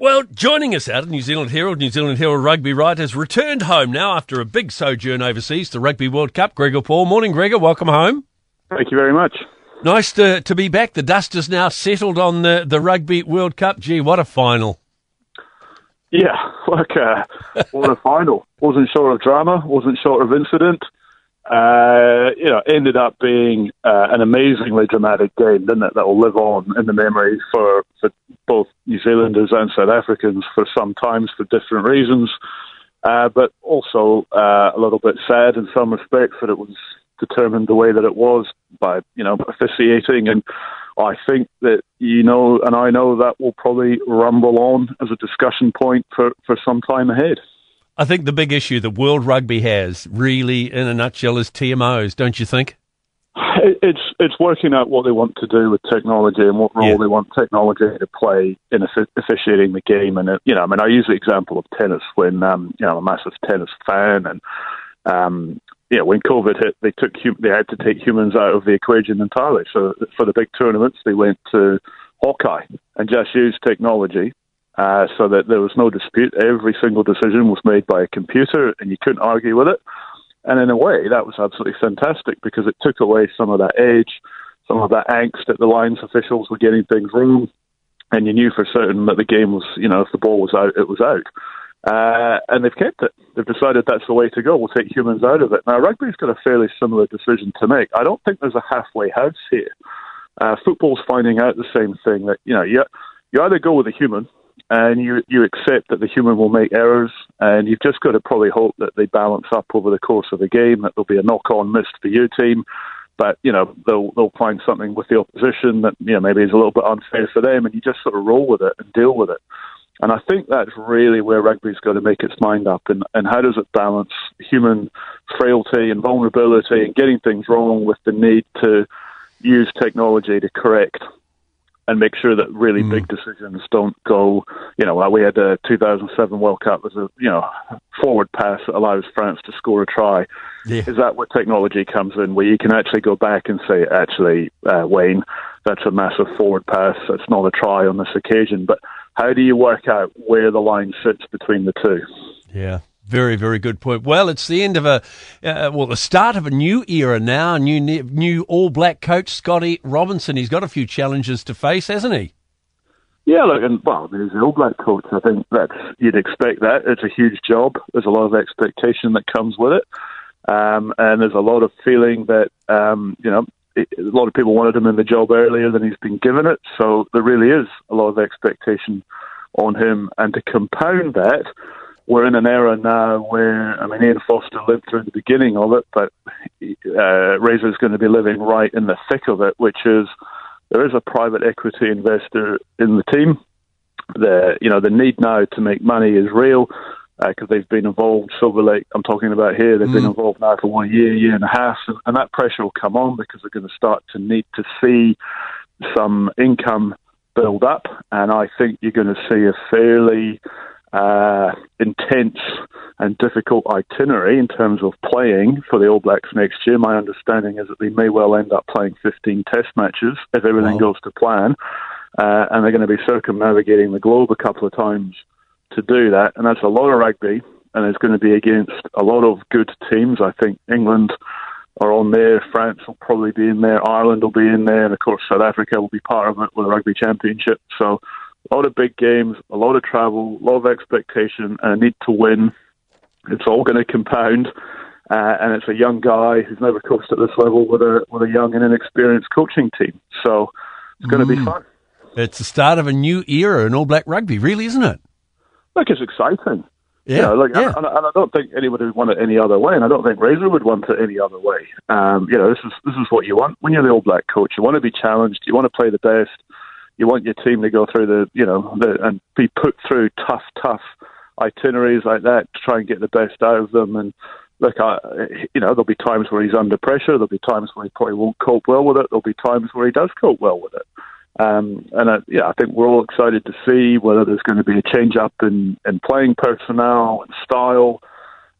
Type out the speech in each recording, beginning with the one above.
Well, joining us out of New Zealand Herald, New Zealand Herald rugby writers returned home now after a big sojourn overseas to Rugby World Cup. Gregor Paul. Morning, Gregor. Welcome home. Thank you very much. Nice to, to be back. The dust is now settled on the, the Rugby World Cup. Gee, what a final. Yeah, like, uh, what a final. Wasn't short of drama, wasn't short of incident uh, you know, ended up being uh, an amazingly dramatic game, didn't it? That will live on in the memory for, for both New Zealanders and South Africans for some times for different reasons, uh, but also uh, a little bit sad in some respects that it was determined the way that it was by you know officiating and. I think that you know, and I know that will probably rumble on as a discussion point for, for some time ahead. I think the big issue that World Rugby has, really, in a nutshell, is TMOs, don't you think? It's it's working out what they want to do with technology and what role yeah. they want technology to play in officiating the game. And it, you know, I mean, I use the example of tennis when um, you know I'm a massive tennis fan, and um, yeah, when COVID hit, they took they had to take humans out of the equation entirely. So for the big tournaments, they went to Hawkeye and just used technology uh, so that there was no dispute. Every single decision was made by a computer, and you couldn't argue with it. And in a way, that was absolutely fantastic because it took away some of that age, some of that angst that the Lions officials were getting things wrong, and you knew for certain that the game was, you know, if the ball was out, it was out. Uh, and they've kept it. They've decided that's the way to go. We'll take humans out of it. Now, rugby's got a fairly similar decision to make. I don't think there's a halfway house here. Uh, football's finding out the same thing that, you know, you, you either go with a human and you you accept that the human will make errors, and you've just got to probably hope that they balance up over the course of the game. That there'll be a knock-on miss for your team, but you know they'll they'll find something with the opposition that you know maybe is a little bit unfair for them, and you just sort of roll with it and deal with it. And I think that's really where rugby's got to make its mind up, and, and how does it balance human frailty and vulnerability and getting things wrong with the need to use technology to correct and make sure that really mm. big decisions don't go. You know, we had a 2007 World Cup as a you know forward pass that allows France to score a try. Yeah. Is that where technology comes in, where you can actually go back and say, actually, uh, Wayne, that's a massive forward pass. That's not a try on this occasion. But how do you work out where the line sits between the two? Yeah. Very, very good point. Well, it's the end of a, uh, well, the start of a new era now. New, new All Black coach Scotty Robertson. He's got a few challenges to face, hasn't he? Yeah, look, and well, he's an All Black coach. I think that's you'd expect that. It's a huge job. There's a lot of expectation that comes with it, um, and there's a lot of feeling that um, you know a lot of people wanted him in the job earlier than he's been given it. So there really is a lot of expectation on him, and to compound that we're in an era now where, I mean, Ian Foster lived through the beginning of it, but uh, Razor's going to be living right in the thick of it, which is there is a private equity investor in the team. The you know the need now to make money is real because uh, they've been involved. Silver Lake, I'm talking about here, they've mm. been involved now for one year, year and a half, and, and that pressure will come on because they're going to start to need to see some income build up, and I think you're going to see a fairly uh, intense and difficult itinerary in terms of playing for the All Blacks next year. My understanding is that they may well end up playing 15 test matches if everything wow. goes to plan. Uh, and they're going to be circumnavigating the globe a couple of times to do that. And that's a lot of rugby, and it's going to be against a lot of good teams. I think England are on there, France will probably be in there, Ireland will be in there, and of course South Africa will be part of it with the Rugby Championship. So lot of big games, a lot of travel, a lot of expectation, and a need to win. It's all going to compound, uh, and it's a young guy who's never coached at this level with a with a young and inexperienced coaching team. So it's going mm. to be fun. It's the start of a new era in All Black rugby, really, isn't it? Look, it's exciting. Yeah, you know, like, yeah. And, and, I don't think anybody would want it any other way, and I don't think Razor would want it any other way. Um, you know, this is this is what you want when you're the All Black coach. You want to be challenged. You want to play the best you want your team to go through the, you know, the, and be put through tough, tough itineraries like that to try and get the best out of them. And look, I, you know, there'll be times where he's under pressure. There'll be times where he probably won't cope well with it. There'll be times where he does cope well with it. Um, and uh, yeah, I think we're all excited to see whether there's going to be a change up in, in playing personnel and style.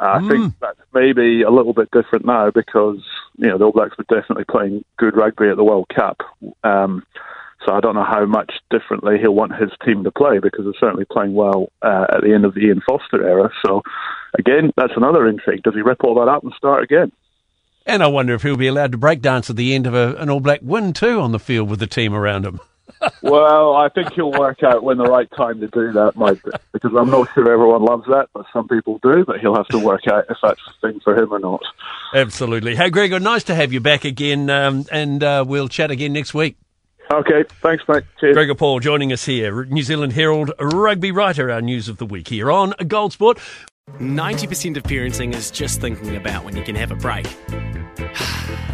Uh, mm. I think that's maybe a little bit different now because you know the All Blacks were definitely playing good rugby at the World Cup. Um, So I don't know how much differently he'll want his team to play because they're certainly playing well uh, at the end of the Ian Foster era. So again, that's another intrigue. Does he rip all that up and start again? And I wonder if he'll be allowed to break dance at the end of a, an All Black win too on the field with the team around him. well, I think he'll work out when the right time to do that might be, because I'm not sure everyone loves that, but some people do. But he'll have to work out if that's the thing for him or not. Absolutely. Hey, Gregor, nice to have you back again, um, and uh, we'll chat again next week. Okay, thanks, mate. Cheers. Gregor Paul joining us here, New Zealand Herald rugby writer, our news of the week here on Gold Sport. 90% of parenting is just thinking about when you can have a break.